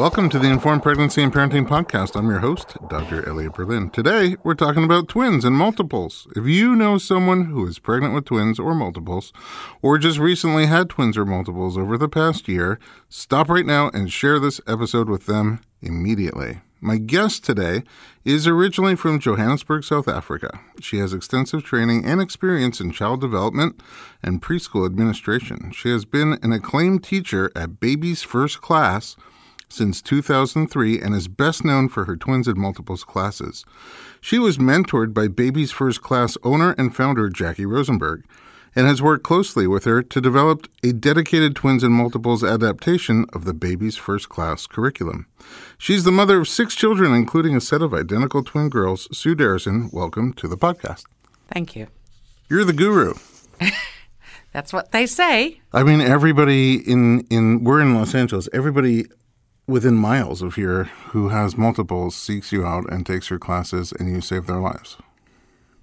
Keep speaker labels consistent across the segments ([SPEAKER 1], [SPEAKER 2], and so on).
[SPEAKER 1] Welcome to the Informed Pregnancy and Parenting Podcast. I'm your host, Dr. Elliot Berlin. Today, we're talking about twins and multiples. If you know someone who is pregnant with twins or multiples, or just recently had twins or multiples over the past year, stop right now and share this episode with them immediately. My guest today is originally from Johannesburg, South Africa. She has extensive training and experience in child development and preschool administration. She has been an acclaimed teacher at Baby's First Class since 2003 and is best known for her twins and multiples classes. She was mentored by Baby's First Class owner and founder Jackie Rosenberg and has worked closely with her to develop a dedicated twins and multiples adaptation of the Baby's First Class curriculum. She's the mother of six children, including a set of identical twin girls. Sue Darrison, welcome to the podcast.
[SPEAKER 2] Thank you.
[SPEAKER 1] You're the guru.
[SPEAKER 2] That's what they say.
[SPEAKER 1] I mean, everybody in, in we're in Los Angeles. Everybody within miles of here who has multiples seeks you out and takes your classes, and you save their lives.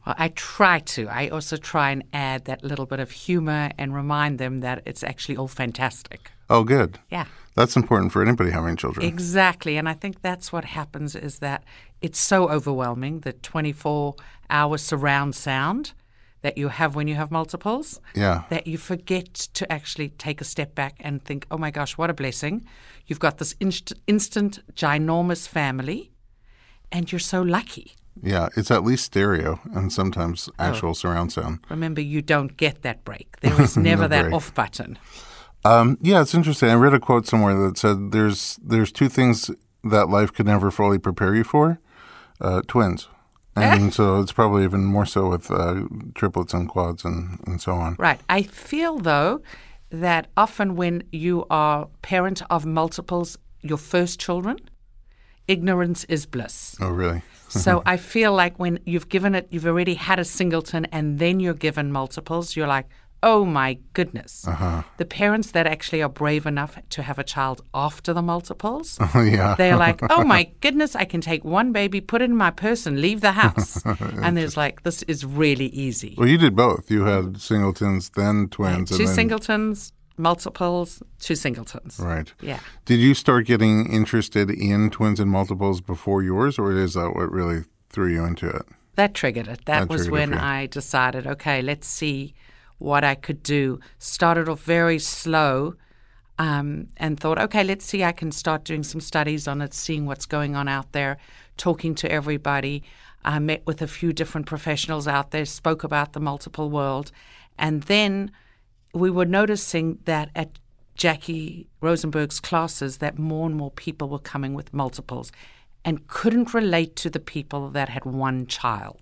[SPEAKER 2] Well, I try to. I also try and add that little bit of humor and remind them that it's actually all fantastic.
[SPEAKER 1] Oh, good.
[SPEAKER 2] Yeah.
[SPEAKER 1] That's important for anybody having children.
[SPEAKER 2] Exactly. And I think that's what happens is that it's so overwhelming, the 24 hour surround sound that you have when you have multiples,
[SPEAKER 1] Yeah.
[SPEAKER 2] that you forget to actually take a step back and think, oh my gosh, what a blessing. You've got this inst- instant, ginormous family, and you're so lucky.
[SPEAKER 1] Yeah, it's at least stereo and sometimes actual surround sound.
[SPEAKER 2] Remember, you don't get that break. There is never
[SPEAKER 1] No
[SPEAKER 2] that
[SPEAKER 1] break.
[SPEAKER 2] off button.
[SPEAKER 1] Um, yeah, it's interesting. I read a quote somewhere that said there's there's two things that life could never fully prepare you for: uh, twins, and so it's probably even more so with uh, triplets and quads and, and so on.
[SPEAKER 2] Right. I feel, though, that often when you are parent of multiples, your first children, ignorance is bliss.
[SPEAKER 1] Oh, really?
[SPEAKER 2] so I feel like when you've given it, you've already had a singleton and then you're given multiples, you're like, oh my goodness. Uh-huh. The parents that actually are brave enough to have a child after the multiples,
[SPEAKER 1] Oh, yeah.
[SPEAKER 2] they're like, oh my goodness, I can take one baby, put it in my purse, and leave the house. and there's like, this is really easy.
[SPEAKER 1] Well, you did both. You had singletons, then twins,
[SPEAKER 2] Two
[SPEAKER 1] and then
[SPEAKER 2] singletons, multiples, two singletons.
[SPEAKER 1] right.
[SPEAKER 2] Yeah.
[SPEAKER 1] Did you start getting interested in twins and multiples before yours, or is that what really threw you into it?
[SPEAKER 2] That triggered it. That,
[SPEAKER 1] That
[SPEAKER 2] was when. I decided, okay, let's see what I could do. Started off very slow um, and thought, okay, let's see, I can start doing some studies on it, seeing what's going on out there, talking to everybody. I met with a few different professionals out there, spoke about the multiple world. And then we were noticing that at Jackie Rosenberg's classes that more and more people were coming with multiples and couldn't relate to the people that had one child.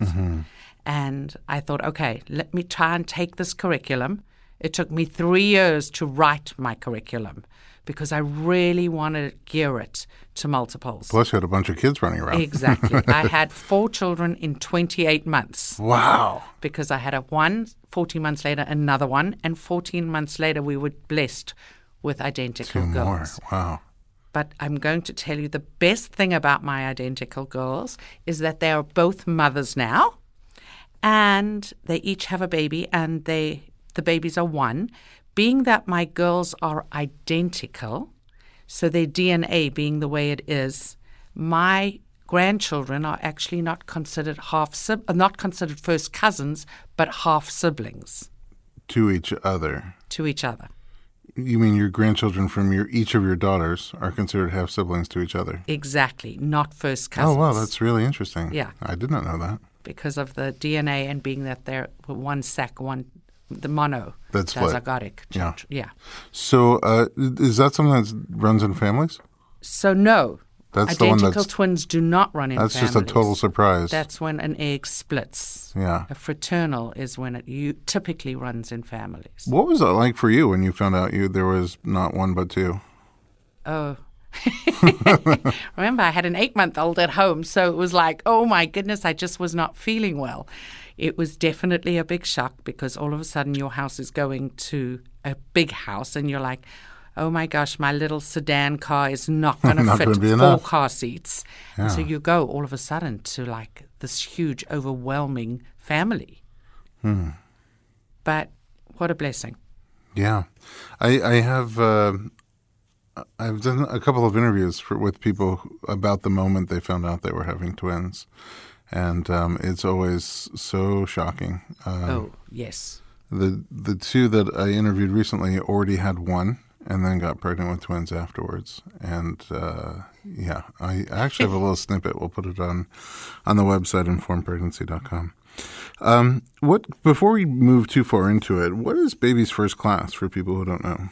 [SPEAKER 2] And I thought, okay, let me try and take this curriculum. It took me three years to write my curriculum because I really wanted to gear it to multiples.
[SPEAKER 1] Plus, you had a bunch of kids running around.
[SPEAKER 2] Exactly. I had four children in 28 months
[SPEAKER 1] Wow.
[SPEAKER 2] because I had a one, 14 months later, another one, and 14 months later, we were blessed with identical
[SPEAKER 1] Two more.
[SPEAKER 2] girls.
[SPEAKER 1] Wow.
[SPEAKER 2] But I'm going to tell you the best thing about my identical girls is that they are both mothers now, and they each have a baby, and they the babies are one. Being that my girls are identical, so their DNA being the way it is, my grandchildren are actually not considered half uh, not considered first cousins, but half siblings
[SPEAKER 1] To each other.
[SPEAKER 2] to each other.
[SPEAKER 1] You mean your grandchildren from your each of your daughters are considered half siblings to each other?
[SPEAKER 2] Exactly, not first cousins.
[SPEAKER 1] Oh wow, that's really interesting.
[SPEAKER 2] Yeah.
[SPEAKER 1] I did not know that.
[SPEAKER 2] Because of the DNA and being that they're one sac, one the mono
[SPEAKER 1] That's
[SPEAKER 2] dizygotic.
[SPEAKER 1] Yeah.
[SPEAKER 2] yeah.
[SPEAKER 1] So uh, is that something that runs in families?
[SPEAKER 2] So no,
[SPEAKER 1] That's the one
[SPEAKER 2] identical
[SPEAKER 1] that's
[SPEAKER 2] twins do not run in families.
[SPEAKER 1] that's
[SPEAKER 2] families.
[SPEAKER 1] just a total surprise.
[SPEAKER 2] That's when an egg splits.
[SPEAKER 1] yeah.
[SPEAKER 2] A fraternal is when it you, typically runs in families.
[SPEAKER 1] What was that like for you when you found out you there was not one but two?
[SPEAKER 2] Oh. Remember, I had an eight month old at home, so it was like, oh my goodness, I just was not feeling well. It was definitely a big shock because all of a sudden your house is going to a big house, and you're like, oh my gosh, my little sedan car is not going to fit four
[SPEAKER 1] enough.
[SPEAKER 2] car seats. And so you go all of a sudden to like this huge, overwhelming family.
[SPEAKER 1] Hmm.
[SPEAKER 2] But what a blessing.
[SPEAKER 1] Yeah, I I have uh, I've done a couple of interviews for, with people about the moment they found out they were having twins, and um, it's always so shocking. Um,
[SPEAKER 2] oh, yes.
[SPEAKER 1] The the two that I interviewed recently already had one, and then got pregnant with twins afterwards. And uh, yeah, I actually have a little snippet. We'll put it on on the website informedpregnancy.com. Um, what before we move too far into it, what is baby's first class for people who don't know?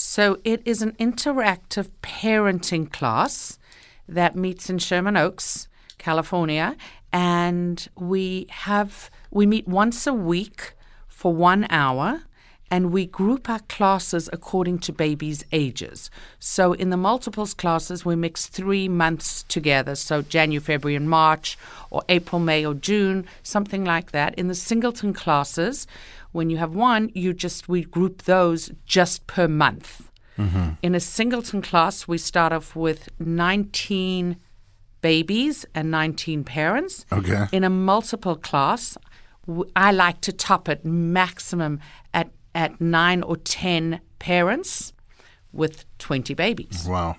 [SPEAKER 2] So it is an interactive parenting class that meets in Sherman Oaks, California, and we have we meet once a week for 1 hour and we group our classes according to babies' ages. So in the multiples classes, we mix three months together, so January, February, and March, or April, May, or June, something like that. In the singleton classes, when you have one, you just we group those just per month. Mm-hmm. In a singleton class, we start off with 19 babies and 19 parents.
[SPEAKER 1] Okay.
[SPEAKER 2] In a multiple class, I like to top it maximum at at nine or 10 parents with 20 babies.
[SPEAKER 1] Wow.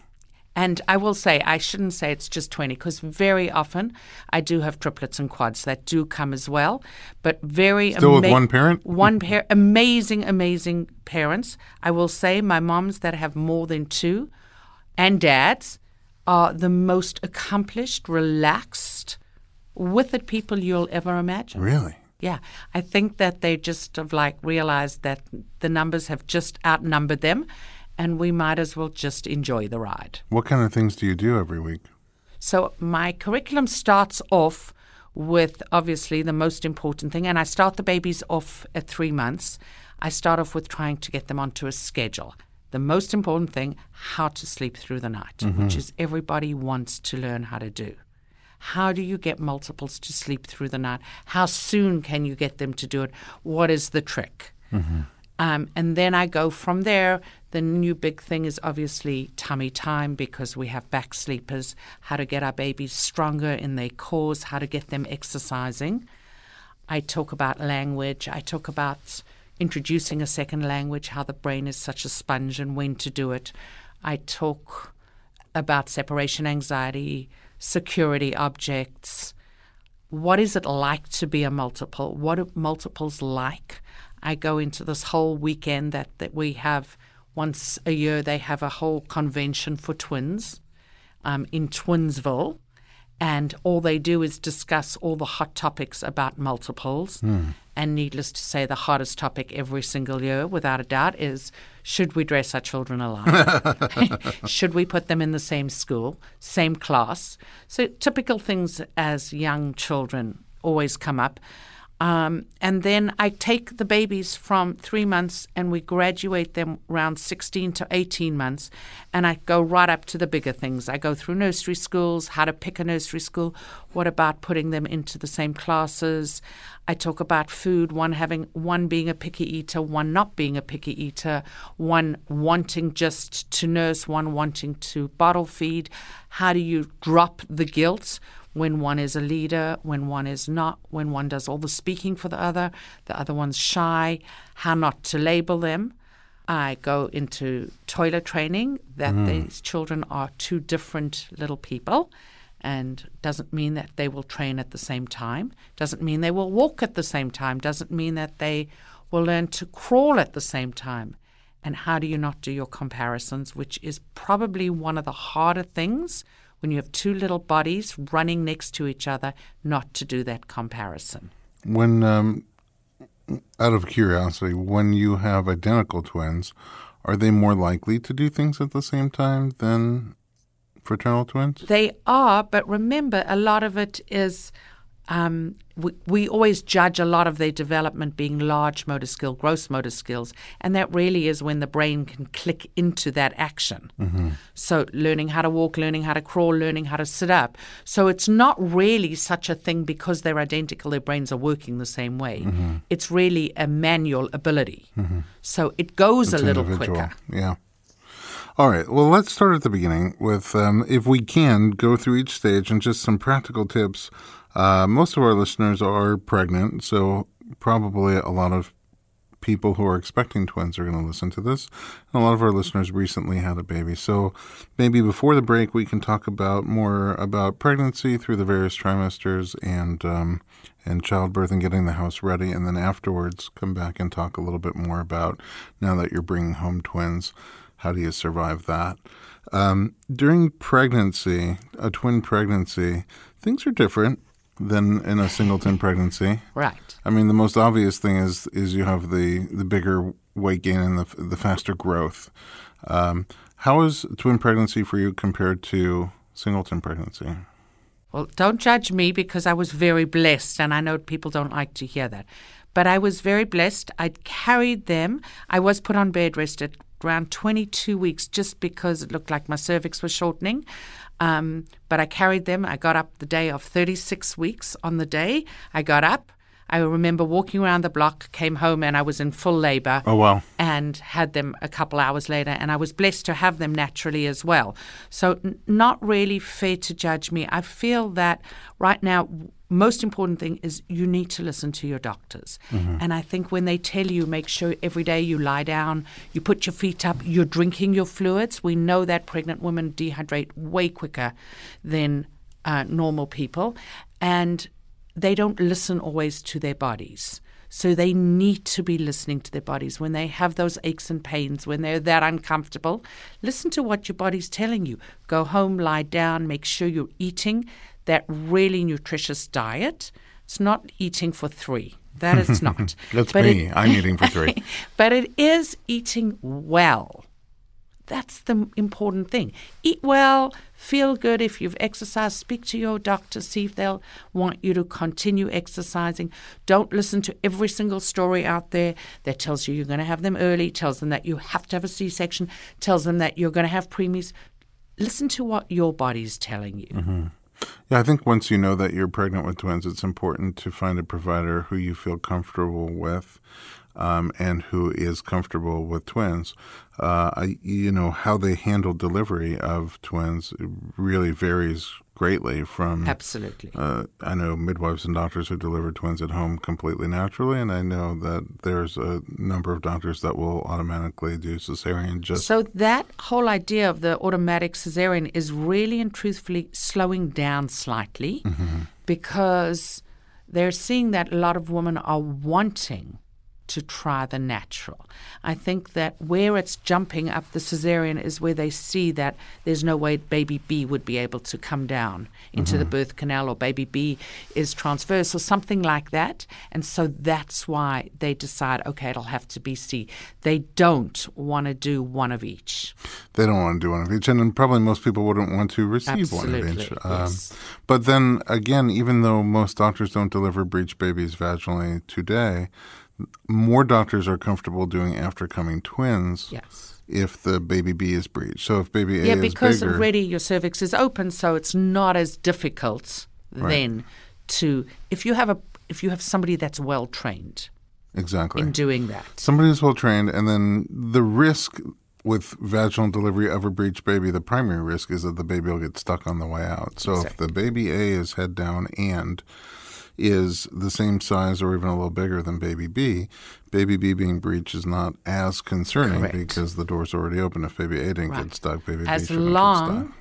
[SPEAKER 2] And I will say, I shouldn't say it's just 20 because very often I do have triplets and quads that do come as well. But very
[SPEAKER 1] Still ama- with one parent?
[SPEAKER 2] One pair, amazing, amazing parents. I will say my moms that have more than two and dads are the most accomplished, relaxed, with it people you'll ever imagine.
[SPEAKER 1] Really?
[SPEAKER 2] Yeah, I think that they just have like realized that the numbers have just outnumbered them, and we might as well just enjoy the ride.
[SPEAKER 1] What kind of things do you do every week?
[SPEAKER 2] So my curriculum starts off with obviously the most important thing, and I start the babies off at three months. I start off with trying to get them onto a schedule. The most important thing, how to sleep through the night, mm-hmm. which is everybody wants to learn how to do. How do you get multiples to sleep through the night? How soon can you get them to do it? What is the trick? Mm-hmm. Um, and then I go from there. The new big thing is obviously tummy time because we have back sleepers, how to get our babies stronger in their cores, how to get them exercising. I talk about language. I talk about introducing a second language, how the brain is such a sponge and when to do it. I talk about separation anxiety, security objects. What is it like to be a multiple? What are multiples like? I go into this whole weekend that, that we have once a year, they have a whole convention for twins um, in Twinsburg. And all they do is discuss all the hot topics about multiples. Mm. And needless to say, the hottest topic every single year, without a doubt, is should we dress our children alike? should we put them in the same school, same class? So, typical things as young children always come up. Um, and then I take the babies from three months and we graduate them around 16 to 18 months. And I go right up to the bigger things. I go through nursery schools, how to pick a nursery school, what about putting them into the same classes. I talk about food, one having one being a picky eater, one not being a picky eater, one wanting just to nurse, one wanting to bottle feed. How do you drop the guilt? When one is a leader, when one is not, when one does all the speaking for the other, the other one's shy, how not to label them. I go into toilet training that mm. these children are two different little people and doesn't mean that they will train at the same time, doesn't mean they will walk at the same time, doesn't mean that they will learn to crawl at the same time. And how do you not do your comparisons, which is probably one of the harder things when you have two little bodies running next to each other, not to do that comparison.
[SPEAKER 1] When, um, out of curiosity, when you have identical twins, are they more likely to do things at the same time than fraternal twins?
[SPEAKER 2] They are, but remember, a lot of it is um, we, we always judge a lot of their development being large motor skill, gross motor skills, and that really is when the brain can click into that action. Mm-hmm. So, learning how to walk, learning how to crawl, learning how to sit up. So, it's not really such a thing because they're identical, their brains are working the same way. Mm-hmm. It's really a manual ability. Mm-hmm. So, it goes it's a little individual. quicker.
[SPEAKER 1] Yeah. All right. Well, let's start at the beginning with, um, if we can, go through each stage and just some practical tips uh, most of our listeners are pregnant, so probably a lot of people who are expecting twins are going to listen to this. And a lot of our listeners recently had a baby. So maybe before the break, we can talk about more about pregnancy through the various trimesters and, um, and childbirth and getting the house ready. And then afterwards, come back and talk a little bit more about now that you're bringing home twins, how do you survive that? Um, during pregnancy, a twin pregnancy, things are different than in a singleton pregnancy.
[SPEAKER 2] Right.
[SPEAKER 1] I mean, the most obvious thing is is you have the the bigger weight gain and the the faster growth. Um, how is twin pregnancy for you compared to singleton pregnancy?
[SPEAKER 2] Well, don't judge me because I was very blessed, and I know people don't like to hear that. But I was very blessed. I carried them. I was put on bed rest at around 22 weeks just because it looked like my cervix was shortening. Um, but I carried them. I got up the day of 36 weeks on the day. I got up. I remember walking around the block, came home, and I was in full labor.
[SPEAKER 1] Oh, wow.
[SPEAKER 2] And had them a couple hours later, and I was blessed to have them naturally as well. So, n- not really fair to judge me. I feel that right now, most important thing is you need to listen to your doctors. And I think when they tell you, make sure every day you lie down, you put your feet up, you're drinking your fluids. We know that pregnant women dehydrate way quicker than uh, normal people. And they don't listen always to their bodies. So they need to be listening to their bodies when they have those aches and pains, when they're that uncomfortable. Listen to what your body's telling you. Go home, lie down, make sure you're eating that really nutritious diet. It's not eating for three. That it's not.
[SPEAKER 1] That's
[SPEAKER 2] But it-
[SPEAKER 1] me. I'm eating for three.
[SPEAKER 2] but it is eating well. That's the important thing. Eat well, feel good. If you've exercised, speak to your doctor, see if they'll want you to continue exercising. Don't listen to every single story out there that tells you you're going to have them early, tells them that you have to have a C section, tells them that you're going to have preemies. Listen to what your body's telling you. Mm-hmm.
[SPEAKER 1] Yeah, I think once you know that you're pregnant with twins, it's important to find a provider who you feel comfortable with um, and who is comfortable with twins. Uh, you know, how they handle delivery of twins really varies greatly from.
[SPEAKER 2] Absolutely.
[SPEAKER 1] Uh, I know midwives and doctors who deliver twins at home completely naturally, and I know that there's a number of doctors that will automatically do cesarean just
[SPEAKER 2] So that whole idea of the automatic cesarean is really and truthfully slowing down slightly because they're seeing that a lot of women are wanting to try the natural. I think that where it's jumping up the cesarean is where they see that there's no way baby B would be able to come down into the birth canal or baby B is transverse or something like that. And so that's why they decide, okay, it'll have to be C. They don't want to do one of each.
[SPEAKER 1] They don't want to do one of each, and then probably most people wouldn't want to receive one of
[SPEAKER 2] Absolutely,
[SPEAKER 1] each. Um,
[SPEAKER 2] yes.
[SPEAKER 1] But then again, even though most doctors don't deliver breech babies vaginally today, more doctors are comfortable doing after coming twins
[SPEAKER 2] Yes.
[SPEAKER 1] if the baby B is breech. So if baby A
[SPEAKER 2] Yeah, because
[SPEAKER 1] bigger,
[SPEAKER 2] already your cervix is open, so it's not as difficult then to if you have a if you have somebody that's well trained
[SPEAKER 1] exactly.
[SPEAKER 2] in doing that.
[SPEAKER 1] Somebody who's well trained, and then the risk with vaginal delivery of a breech baby, the primary risk is that the baby will get stuck on the way out. So if the baby A is head down and is the same size or even a little bigger than baby B, baby B being breech is not as concerning
[SPEAKER 2] Correct.
[SPEAKER 1] because the door's already open. If baby A didn't
[SPEAKER 2] Right.
[SPEAKER 1] get stuck, baby B
[SPEAKER 2] As
[SPEAKER 1] shouldn't get
[SPEAKER 2] long
[SPEAKER 1] stuck.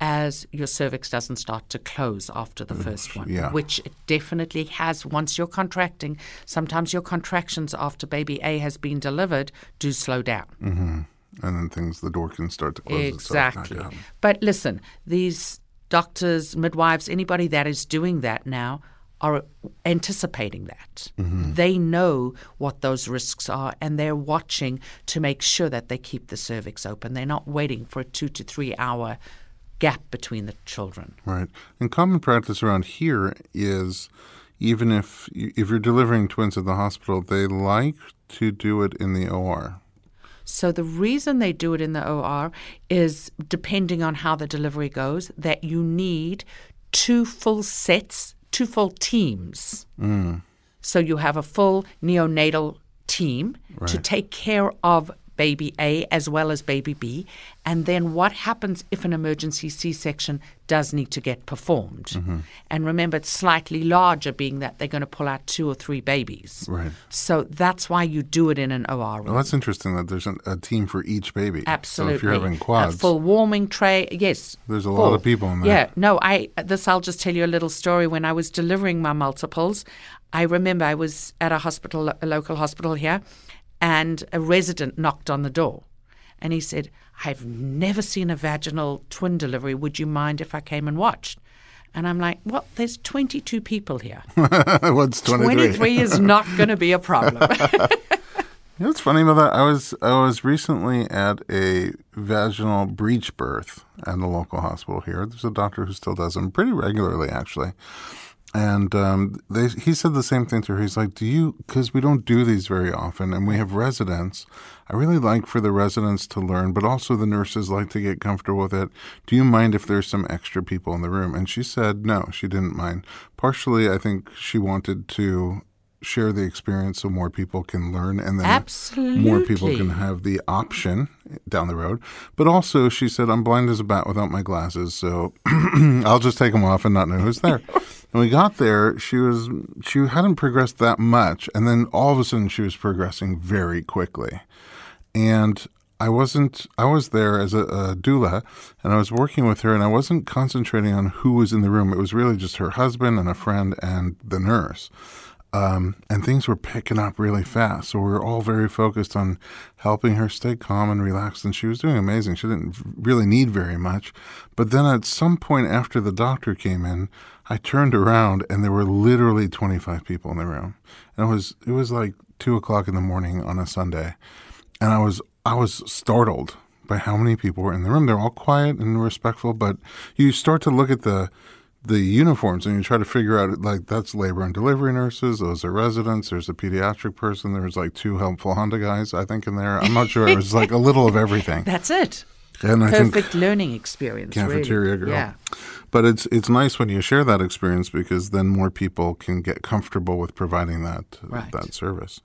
[SPEAKER 2] as your cervix doesn't start to close after the first one,
[SPEAKER 1] yeah.
[SPEAKER 2] which it definitely has once you're contracting. Sometimes your contractions after baby A has been delivered do slow down. Mm-hmm.
[SPEAKER 1] And then things, the door can start to close itself
[SPEAKER 2] Exactly. But listen, these doctors, midwives, anybody that is doing that now are anticipating that. They know what those risks are and they're watching to make sure that they keep the cervix open. They're not waiting for a two to three hour gap between the children.
[SPEAKER 1] Right. And common practice around here is even if you, if you're delivering twins at the hospital, they like to do it in the OR.
[SPEAKER 2] So the reason they do it in the OR is depending on how the delivery goes, that you need two full sets, two full teams. Mm. So you have a full neonatal team to take care of baby A as well as baby B, and then what happens if an emergency C section does need to get performed.
[SPEAKER 1] Mm-hmm.
[SPEAKER 2] And remember, it's slightly larger, being that they're going to pull out two or three babies.
[SPEAKER 1] Right.
[SPEAKER 2] So that's why you do it in an OR room.
[SPEAKER 1] Well, that's interesting that there's an, a team for each baby.
[SPEAKER 2] Absolutely.
[SPEAKER 1] So if you're having quads,
[SPEAKER 2] a full warming tray, yes.
[SPEAKER 1] There's a
[SPEAKER 2] full.
[SPEAKER 1] lot of people in there.
[SPEAKER 2] Yeah, no, I this I'll just tell you a little story. When I was delivering my multiples, I remember I was at a hospital, a local hospital here, and a resident knocked on the door, and he said, "I've never seen a vaginal twin delivery. Would you mind if I came and watched?" And I'm like, well, there's 22 people here.
[SPEAKER 1] what's 23?
[SPEAKER 2] 23 is not going to be a problem.
[SPEAKER 1] You know what's funny about that? I was I was recently at a vaginal breech birth at a local hospital here. There's a doctor who still does them pretty regularly, actually. And um, they, he said the same thing to her. He's like, "Do you? Because we don't do these very often, and we have residents. I really like for the residents to learn, but also the nurses like to get comfortable with it. Do you mind if there's some extra people in the room?" And she said, "No, she didn't mind. Partially, I think she wanted to." Share the experience so more people can learn and then more people can have the option down the road. But also, she said, I'm blind as a bat without my glasses, so I'll just take them off and not know who's there. and we got there, she was she hadn't progressed that much, and then all of a sudden she was progressing very quickly. And I wasn't. I was there as a, a doula, and I was working with her, and I wasn't concentrating on who was in the room. It was really just her husband and a friend and the nurse. Um, and things were picking up really fast. So we were all very focused on helping her stay calm and relaxed. And she was doing amazing. She didn't really need very much. But then at some point after the doctor came in, I turned around and there were literally 25 people in the room. And it was it was like two o'clock in the morning on a Sunday, and I was I was startled by how many people were in the room. They're all quiet and respectful, but you start to look at the the uniforms and you try to figure out like that's labor and delivery nurses those are residents there's a pediatric person there's like two helpful honda guys i think in there i'm not sure it was like a little of everything
[SPEAKER 2] That's it.
[SPEAKER 1] and i
[SPEAKER 2] Perfect learning experience.
[SPEAKER 1] cafeteria
[SPEAKER 2] really.
[SPEAKER 1] girl
[SPEAKER 2] Yeah.
[SPEAKER 1] but it's it's nice when you share that experience because then more people can get comfortable with providing that
[SPEAKER 2] Right.
[SPEAKER 1] that service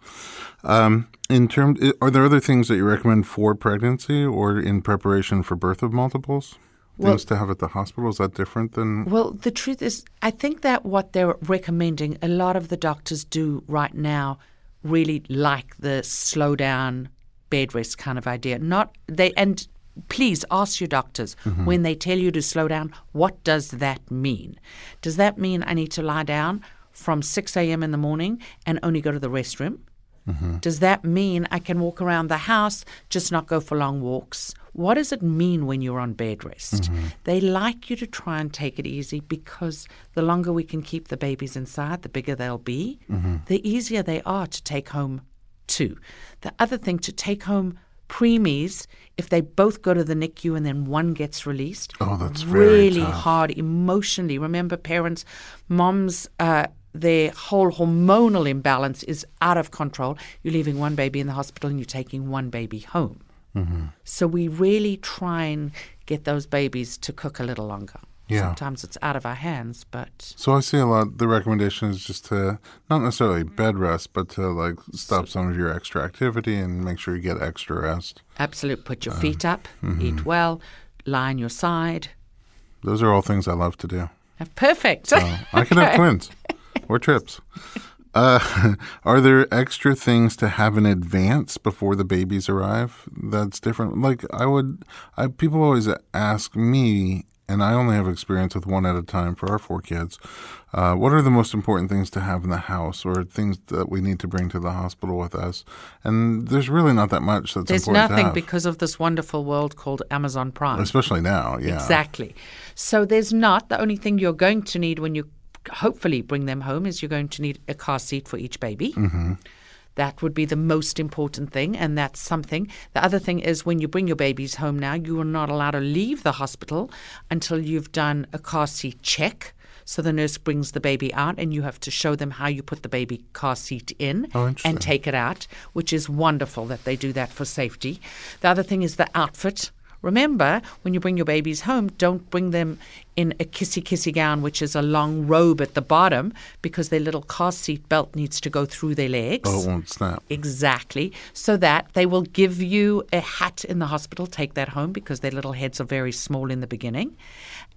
[SPEAKER 1] um, in terms are there other things that you recommend for pregnancy or in preparation for birth of multiples
[SPEAKER 2] Well-
[SPEAKER 1] things to have at the hospital is that different than
[SPEAKER 2] Well, the truth is, I think that what they're recommending, a lot of the doctors do right now really like the slow down bed rest kind of idea. Not they and please ask your doctors mm-hmm. when they tell you to slow down, what does that mean? Does that mean I need to lie down from 6 a.m. in the morning and only go to the restroom? Mm-hmm. Does that mean I can walk around the house, just not go for long walks? What does it mean when you're on bed rest? They like you to try and take it easy because the longer we can keep the babies inside, the bigger they'll be, the easier they are to take home too. The other thing to take home preemies, if they both go to the NICU and then one gets released,
[SPEAKER 1] Oh, that's
[SPEAKER 2] really hard emotionally. Remember, parents, moms, uh, their whole hormonal imbalance is out of control. You're leaving one baby in the hospital and you're taking one baby home.
[SPEAKER 1] Mm-hmm.
[SPEAKER 2] So we really try and get those babies to cook a little longer.
[SPEAKER 1] Yeah.
[SPEAKER 2] Sometimes it's out of our hands, but
[SPEAKER 1] So I see a lot. The recommendation is just to not necessarily bed rest, but to like stop some of your extra activity and make sure you get extra rest.
[SPEAKER 2] absolute. Put
[SPEAKER 1] Uh,
[SPEAKER 2] your feet up,
[SPEAKER 1] mm-hmm.
[SPEAKER 2] eat well, lie on your side.
[SPEAKER 1] Those are all things I love to do.
[SPEAKER 2] Uh, Perfect.
[SPEAKER 1] So I can have twins or trips. Uh, are there extra things to have in advance before the babies arrive? That's different. Like I would, I people always ask me, and I only have experience with one at a time for our four kids. Uh, what are the most important things to have in the house, or things that we need to bring to the hospital with us? And there's really not that much that's
[SPEAKER 2] There's
[SPEAKER 1] important to
[SPEAKER 2] nothing because of this wonderful world called Amazon Prime.
[SPEAKER 1] especially now. Yeah,
[SPEAKER 2] Exactly. So there's not. The only thing you're going to need when you hopefully bring them home is you're going to need a car seat for each baby. Mm-hmm. That would be the most important thing, and that's something. The other thing is when you bring your babies home now, you are not allowed to leave the hospital until you've done a car seat check. So the nurse brings the baby out, and you have to show them how you put the baby car seat in
[SPEAKER 1] Oh,
[SPEAKER 2] and take it out, which is wonderful that they do that for safety. The other thing is the outfit. Remember, when you bring your babies home, don't bring them in a kissy kissy gown, which is a long robe at the bottom, because their little car seat belt needs to go through their legs.
[SPEAKER 1] Oh, it won't snap.
[SPEAKER 2] Exactly. So that they will give you a hat in the hospital, take that home because their little heads are very small in the beginning.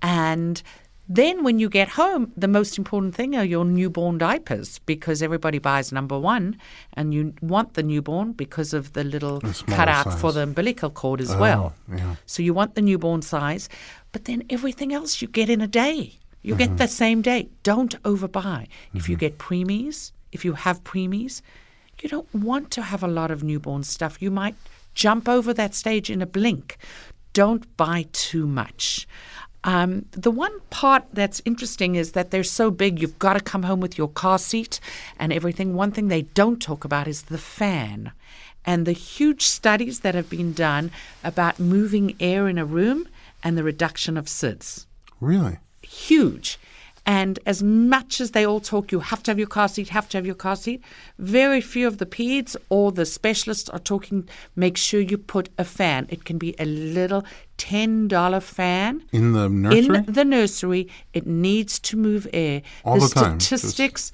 [SPEAKER 2] And then, when you get home, the most important thing are your newborn diapers because everybody buys number one, and you want the newborn because of the little cutout for the umbilical cord as well.
[SPEAKER 1] yeah.
[SPEAKER 2] So you want the newborn size, but then everything else you get in a day. You
[SPEAKER 1] Mm-hmm.
[SPEAKER 2] get the same day. Don't overbuy. If you get preemies, if you have preemies, you don't want to have a lot of newborn stuff. You might jump over that stage in a blink. Don't buy too much. Um, the one part that's interesting is that they're so big, you've got to come home with your car seat and everything. One thing they don't talk about is the fan. And the huge studies that have been done about moving air in a room and the reduction of SIDS
[SPEAKER 1] Really?
[SPEAKER 2] huge. And as much as they all talk, you have to have your car seat, have to have your car seat, very few of the peds or the specialists are talking, make sure you put a fan. It can be a little $10 fan.
[SPEAKER 1] In the nursery?
[SPEAKER 2] In the nursery, it needs to move air.
[SPEAKER 1] All the time, just-
[SPEAKER 2] statistics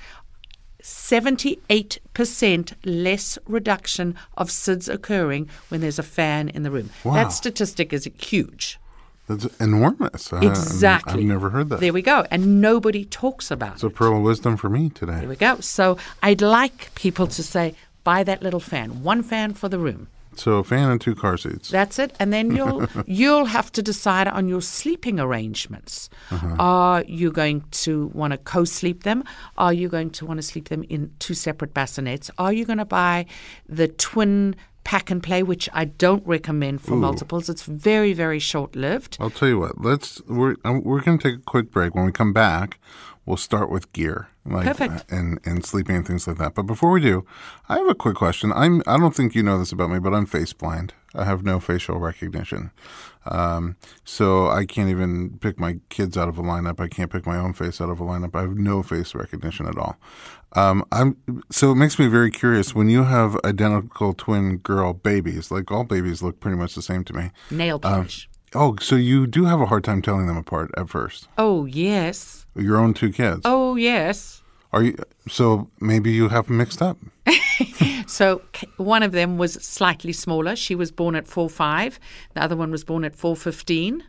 [SPEAKER 2] 78% less reduction of SIDS occurring when there's a fan in the room.
[SPEAKER 1] Wow.
[SPEAKER 2] That statistic is huge.
[SPEAKER 1] That's enormous.
[SPEAKER 2] Exactly.
[SPEAKER 1] I've never heard that.
[SPEAKER 2] There we go. And nobody talks about
[SPEAKER 1] It's a
[SPEAKER 2] it.
[SPEAKER 1] pearl of wisdom for me today.
[SPEAKER 2] There we go. So I'd like people to say, buy that little fan, one fan for the room.
[SPEAKER 1] So a fan and two car seats.
[SPEAKER 2] That's it. And then you'll you'll have to decide on your sleeping arrangements.
[SPEAKER 1] Uh-huh.
[SPEAKER 2] Are you going to want to co-sleep them? Are you going to want to sleep them in two separate bassinets? Are you going to buy the twin pack and play, which I don't recommend for multiples? It's very very short lived.
[SPEAKER 1] I'll tell you what. Let's we're um, we're going to take a quick break. When we come back, we'll start with gear, like
[SPEAKER 2] Perfect.
[SPEAKER 1] and and sleeping and things like that. But before we do, I have a quick question. I'm I don't think you know this about me, but I'm face blind. I have no facial recognition, um, so I can't even pick my kids out of a lineup. I can't pick my own face out of a lineup. I have no face recognition at all. Um, I'm so it makes me very curious when you have identical twin girl babies. Like all babies look pretty much the same to me.
[SPEAKER 2] Nail polish.
[SPEAKER 1] Oh, so you do have a hard time telling them apart at first.
[SPEAKER 2] oh yes.
[SPEAKER 1] Your own two kids.
[SPEAKER 2] Oh yes.
[SPEAKER 1] Are you? So maybe you have them mixed up.
[SPEAKER 2] So one of them was slightly smaller. She was born at four five. The other one was born at four fifteen.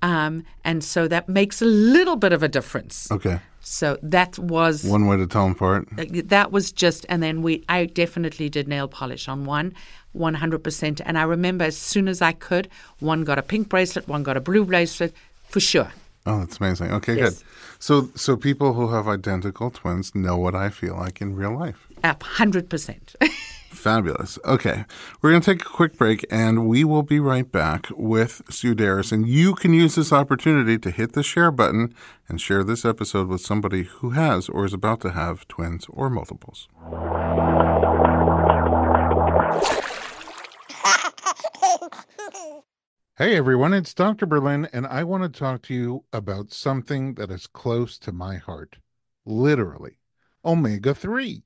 [SPEAKER 2] Um, and so that makes a little bit of a difference.
[SPEAKER 1] Okay.
[SPEAKER 2] So that was
[SPEAKER 1] One way to tell them apart.
[SPEAKER 2] Uh, that was just, and then we I definitely did nail polish on one, one hundred percent. And I remember as soon as I could, one got a pink bracelet, one got a blue bracelet, for sure.
[SPEAKER 1] Oh, that's amazing. Okay,
[SPEAKER 2] Yes.
[SPEAKER 1] good. So, so people who have identical twins know what I feel like in real life.
[SPEAKER 2] Up hundred percent.
[SPEAKER 1] Fabulous. Okay, we're going to take a quick break, and we will be right back with Sue Darris. And you can use this opportunity to hit the share button and share this episode with somebody who has or is about to have twins or multiples. Hey everyone, it's Dr. Berlin, and I want to talk to you about something that is close to my heart. Literally, omega 3.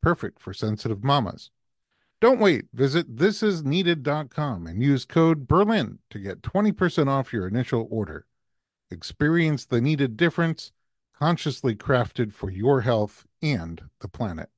[SPEAKER 1] perfect for sensitive mamas. Don't wait. Visit thisisneeded.com and use code BERLIN to get 20% off your initial order. Experience the needed difference, consciously crafted for your health and the planet.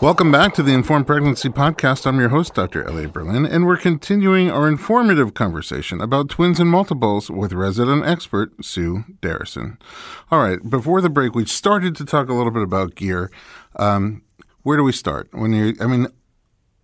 [SPEAKER 1] Welcome back to the Informed Pregnancy Podcast. I'm your host, Dr. Elliot Berlin, and we're continuing our informative conversation about twins and multiples with resident expert Sue Darrison. All right, before the break, we started to talk a little bit about gear. Um, where do we start? When you, I mean,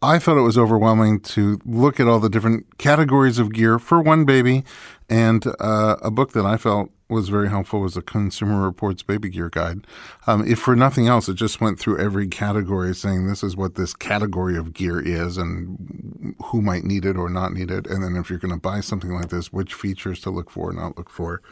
[SPEAKER 1] I thought it was overwhelming to look at all the different categories of gear for one baby. And uh, a book that I felt was very helpful was the Consumer Reports Baby Gear Guide. Um, if for nothing else, it just went through every category saying this is what this category of gear is and who might need it or not need it. And then if you're going to buy something like this, which features to look for, not look for.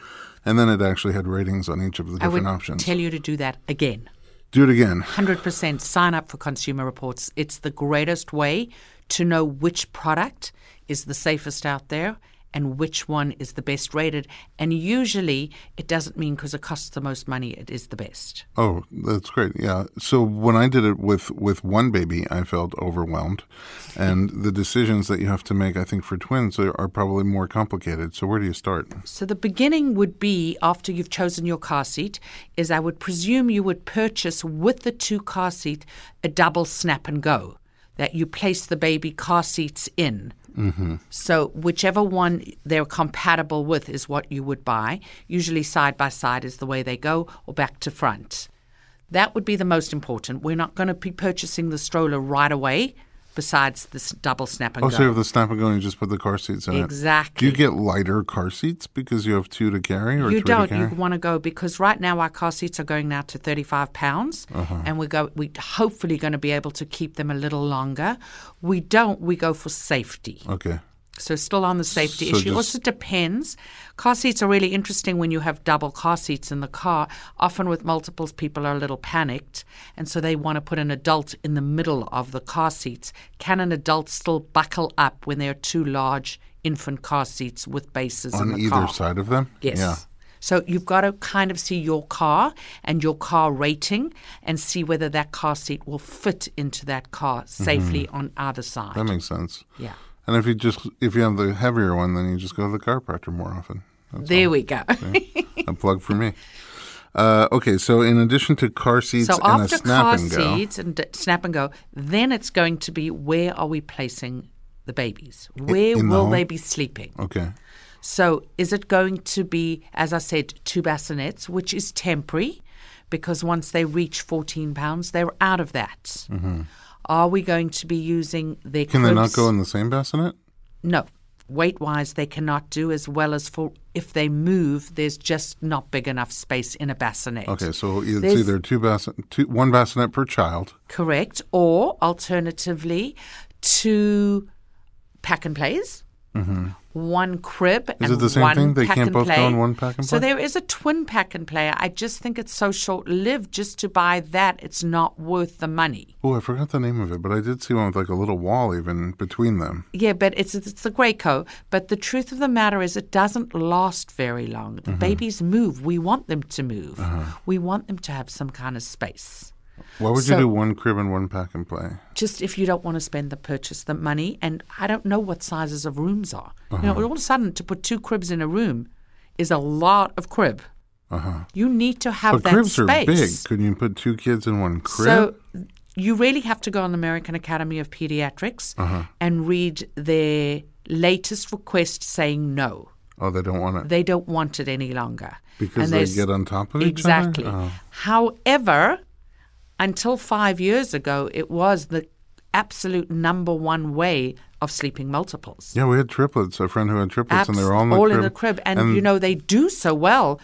[SPEAKER 1] And then it actually had ratings on each of the different options.
[SPEAKER 2] I would
[SPEAKER 1] options.
[SPEAKER 2] tell you to do that again.
[SPEAKER 1] Do it again.
[SPEAKER 2] 100% sign up for Consumer Reports. It's the greatest way to know which product is the safest out there and which one is the best rated. And usually it doesn't mean because it costs the most money, it is the best.
[SPEAKER 1] Oh, that's great. Yeah. So when I did it with with one baby, I felt overwhelmed, and the decisions that you have to make, I think, for twins are, are probably more complicated. So where do you start?
[SPEAKER 2] So the beginning would be after you've chosen your car seat, is I would presume you would purchase with the two car seat a double snap and go that you place the baby car seats in. Mm-hmm. So whichever one they're compatible with is what you would buy. Usually side by side is the way they go, or back to front. That would be the most important. We're not going to be purchasing the stroller right away. Besides this double snap and
[SPEAKER 1] Oh,
[SPEAKER 2] go.
[SPEAKER 1] so you have the snap and go and you just put the car seats in it.
[SPEAKER 2] Exactly.
[SPEAKER 1] Do you get lighter car seats because you have two to carry or
[SPEAKER 2] you
[SPEAKER 1] three
[SPEAKER 2] don't. You want to go because right now our car seats are going now to thirty-five pounds,
[SPEAKER 1] Uh-huh.
[SPEAKER 2] and we go. We hopefully going to be able to keep them a little longer. We don't. We go for safety.
[SPEAKER 1] Okay.
[SPEAKER 2] So still on the safety
[SPEAKER 1] So
[SPEAKER 2] issue. also depends. Car seats are really interesting when you have double car seats in the car. Often with multiples, people are a little panicked, and so they want to put an adult in the middle of the car seats. Can an adult still buckle up when there are two large infant car seats with bases in
[SPEAKER 1] On
[SPEAKER 2] the
[SPEAKER 1] either
[SPEAKER 2] car?
[SPEAKER 1] side of them?
[SPEAKER 2] Yes.
[SPEAKER 1] Yeah.
[SPEAKER 2] So you've got to kind of see your car and your car rating and see whether that car seat will fit into that car mm-hmm. safely on either side.
[SPEAKER 1] That makes sense.
[SPEAKER 2] yeah.
[SPEAKER 1] And if you just if you have the heavier one, then you just go to the chiropractor more often. That's
[SPEAKER 2] There we go.
[SPEAKER 1] a plug for me. Uh, okay, so in addition to car seats
[SPEAKER 2] so
[SPEAKER 1] and a
[SPEAKER 2] after
[SPEAKER 1] snap
[SPEAKER 2] car
[SPEAKER 1] and go,
[SPEAKER 2] seats and d- snap and go, then it's going to be where are we placing the babies? Where
[SPEAKER 1] in the
[SPEAKER 2] will
[SPEAKER 1] home?
[SPEAKER 2] they be sleeping?
[SPEAKER 1] okay,
[SPEAKER 2] So is it going to be, as I said, two bassinets, which is temporary, because once they reach 14 pounds, they're out of that. Are we going to be using their
[SPEAKER 1] can they not go in the same bassinet?
[SPEAKER 2] No. Weight wise, they cannot do as well as for if they move, there's just not big enough space in a bassinet.
[SPEAKER 1] Okay, so it's
[SPEAKER 2] There's-
[SPEAKER 1] either two bassin, two, one bassinet per child.
[SPEAKER 2] Correct. Or alternatively, two pack and plays. One crib
[SPEAKER 1] Mm-hmm. Is
[SPEAKER 2] and
[SPEAKER 1] it the same thing? They can't both go in one pack and play.
[SPEAKER 2] So there is a twin pack and play. I just think it's so short lived. Just to buy that, it's not worth the money.
[SPEAKER 1] Oh, I forgot the name of it, but I did see one with like a little wall even between them.
[SPEAKER 2] Yeah, but it's it's the Graco. But the truth of the matter is, it doesn't last very long.
[SPEAKER 1] Mm-hmm.
[SPEAKER 2] The babies move. We want them to move.
[SPEAKER 1] Uh-huh.
[SPEAKER 2] We want them to have some kind of space.
[SPEAKER 1] Why would
[SPEAKER 2] So-
[SPEAKER 1] you do one crib and one pack and play?
[SPEAKER 2] just if you don't want to spend the purchase the money and i don't know what sizes of rooms are you
[SPEAKER 1] Uh-huh.
[SPEAKER 2] know all of a sudden to put two cribs in a room is a lot of crib Uh-huh. you need to have
[SPEAKER 1] Uh-huh. But
[SPEAKER 2] that
[SPEAKER 1] cribs
[SPEAKER 2] space
[SPEAKER 1] are big. Couldn't you put two kids in one crib?
[SPEAKER 2] so you really have to go on the american academy of pediatrics
[SPEAKER 1] Uh-huh.
[SPEAKER 2] and read their latest request saying no
[SPEAKER 1] oh, they don't want it
[SPEAKER 2] they don't want it any longer
[SPEAKER 1] because
[SPEAKER 2] And
[SPEAKER 1] they get on top of each
[SPEAKER 2] exactly.
[SPEAKER 1] other. Oh.
[SPEAKER 2] However, until five years ago, it was the absolute number one way of sleeping multiples.
[SPEAKER 1] Yeah, we had triplets. A friend who had triplets, and they were all in the
[SPEAKER 2] all
[SPEAKER 1] crib.
[SPEAKER 2] in the crib, and, you know they do so well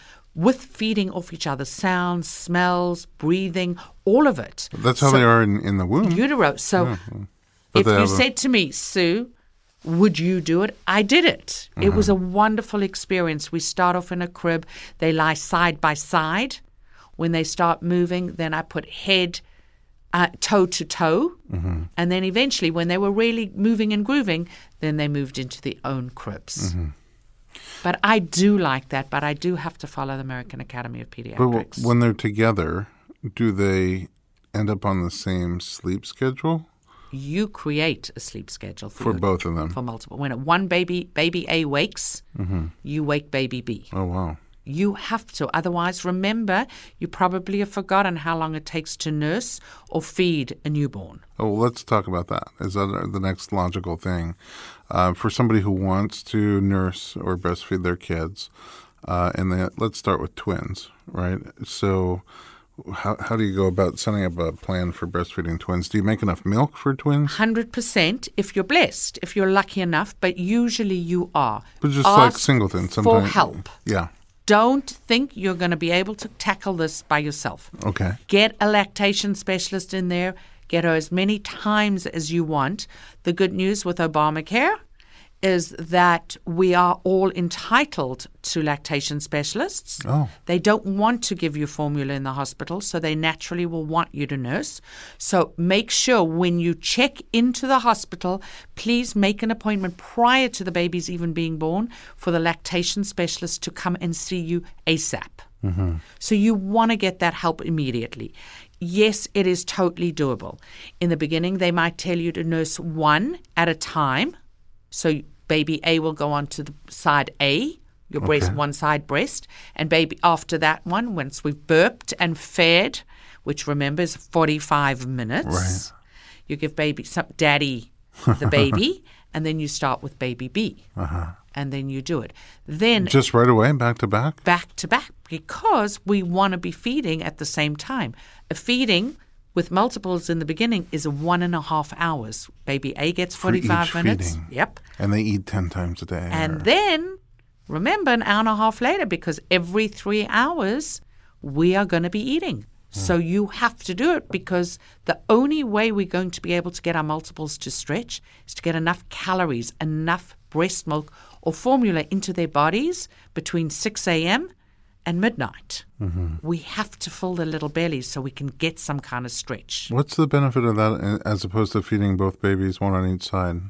[SPEAKER 2] with feeding off each other, sounds, smells, breathing, all of it.
[SPEAKER 1] that's how
[SPEAKER 2] So-
[SPEAKER 1] they are in, in the womb.
[SPEAKER 2] utero. So
[SPEAKER 1] But
[SPEAKER 2] if you
[SPEAKER 1] a-
[SPEAKER 2] said to me, Sue, would you do it? I did it. It was a
[SPEAKER 1] Mm-hmm.
[SPEAKER 2] wonderful experience. We start off in a crib, they lie side by side. When they start moving, then I put head uh, toe to toe.
[SPEAKER 1] Mm-hmm.
[SPEAKER 2] And then eventually, when they were really moving and grooving, then they moved into the own cribs.
[SPEAKER 1] Mm-hmm.
[SPEAKER 2] But I do like that, but I do have to follow the American Academy of Pediatrics.
[SPEAKER 1] w- when they're together, do they end up on the same sleep schedule
[SPEAKER 2] you create a sleep schedule for,
[SPEAKER 1] for
[SPEAKER 2] your
[SPEAKER 1] both of them?
[SPEAKER 2] for multiple. When one baby baby A wakes,
[SPEAKER 1] Mm-hmm.
[SPEAKER 2] you wake baby B.
[SPEAKER 1] Oh wow.
[SPEAKER 2] You have to. Otherwise, remember, you probably have forgotten how long it takes to nurse or feed a newborn.
[SPEAKER 1] Oh, well, let's talk about that. Is that the next logical thing uh, for somebody who wants to nurse or breastfeed their kids? Uh, and they, let's start with twins, right? So, How, how do you go about setting up a plan for breastfeeding twins? Do you make enough milk for twins?
[SPEAKER 2] 100% if you're blessed, if you're lucky enough, but usually you are.
[SPEAKER 1] But just like
[SPEAKER 2] Ask
[SPEAKER 1] singleton,
[SPEAKER 2] For
[SPEAKER 1] sometimes.
[SPEAKER 2] help.
[SPEAKER 1] Yeah.
[SPEAKER 2] Don't think you're going to be able to tackle this by yourself.
[SPEAKER 1] Okay.
[SPEAKER 2] Get a lactation specialist in there. Get her as many times as you want. The good news with Obamacare is that we are all entitled to lactation specialists.
[SPEAKER 1] Oh.
[SPEAKER 2] They don't want to give you formula in the hospital, so they naturally will want you to nurse. So make sure when you check into the hospital, please make an appointment prior to the baby's even being born for the lactation specialist to come and see you ASAP. Mm-hmm. So you want to get that help immediately. Yes, it is totally doable. In the beginning, they might tell you to nurse one at a time. So baby A will go on to the side A, your breast, one side breast, and baby after that one, once we've burped and fed, which remember is 45 minutes,
[SPEAKER 1] Right.
[SPEAKER 2] you give baby some daddy the baby, and then you start with baby B, uh-huh. and then you do it. Then
[SPEAKER 1] Just right away, back to back?
[SPEAKER 2] back to back because we want to be feeding at the same time. A feeding with multiples in the beginning is one and a half hours. Baby A gets
[SPEAKER 1] For each
[SPEAKER 2] 45 minutes.
[SPEAKER 1] feeding.
[SPEAKER 2] Yep.
[SPEAKER 1] And they eat 10 times a day.
[SPEAKER 2] And
[SPEAKER 1] or-
[SPEAKER 2] then remember an hour and a half later because every three hours we are going to be eating. Hmm. So you have to do it because the only way we're going to be able to get our multiples to stretch is to get enough calories, enough breast milk or formula into their bodies between 6 a.m. and midnight. We have to fill the little bellies so we can get some kind of stretch.
[SPEAKER 1] What's the benefit of that uh, as opposed to feeding both babies, one on each side?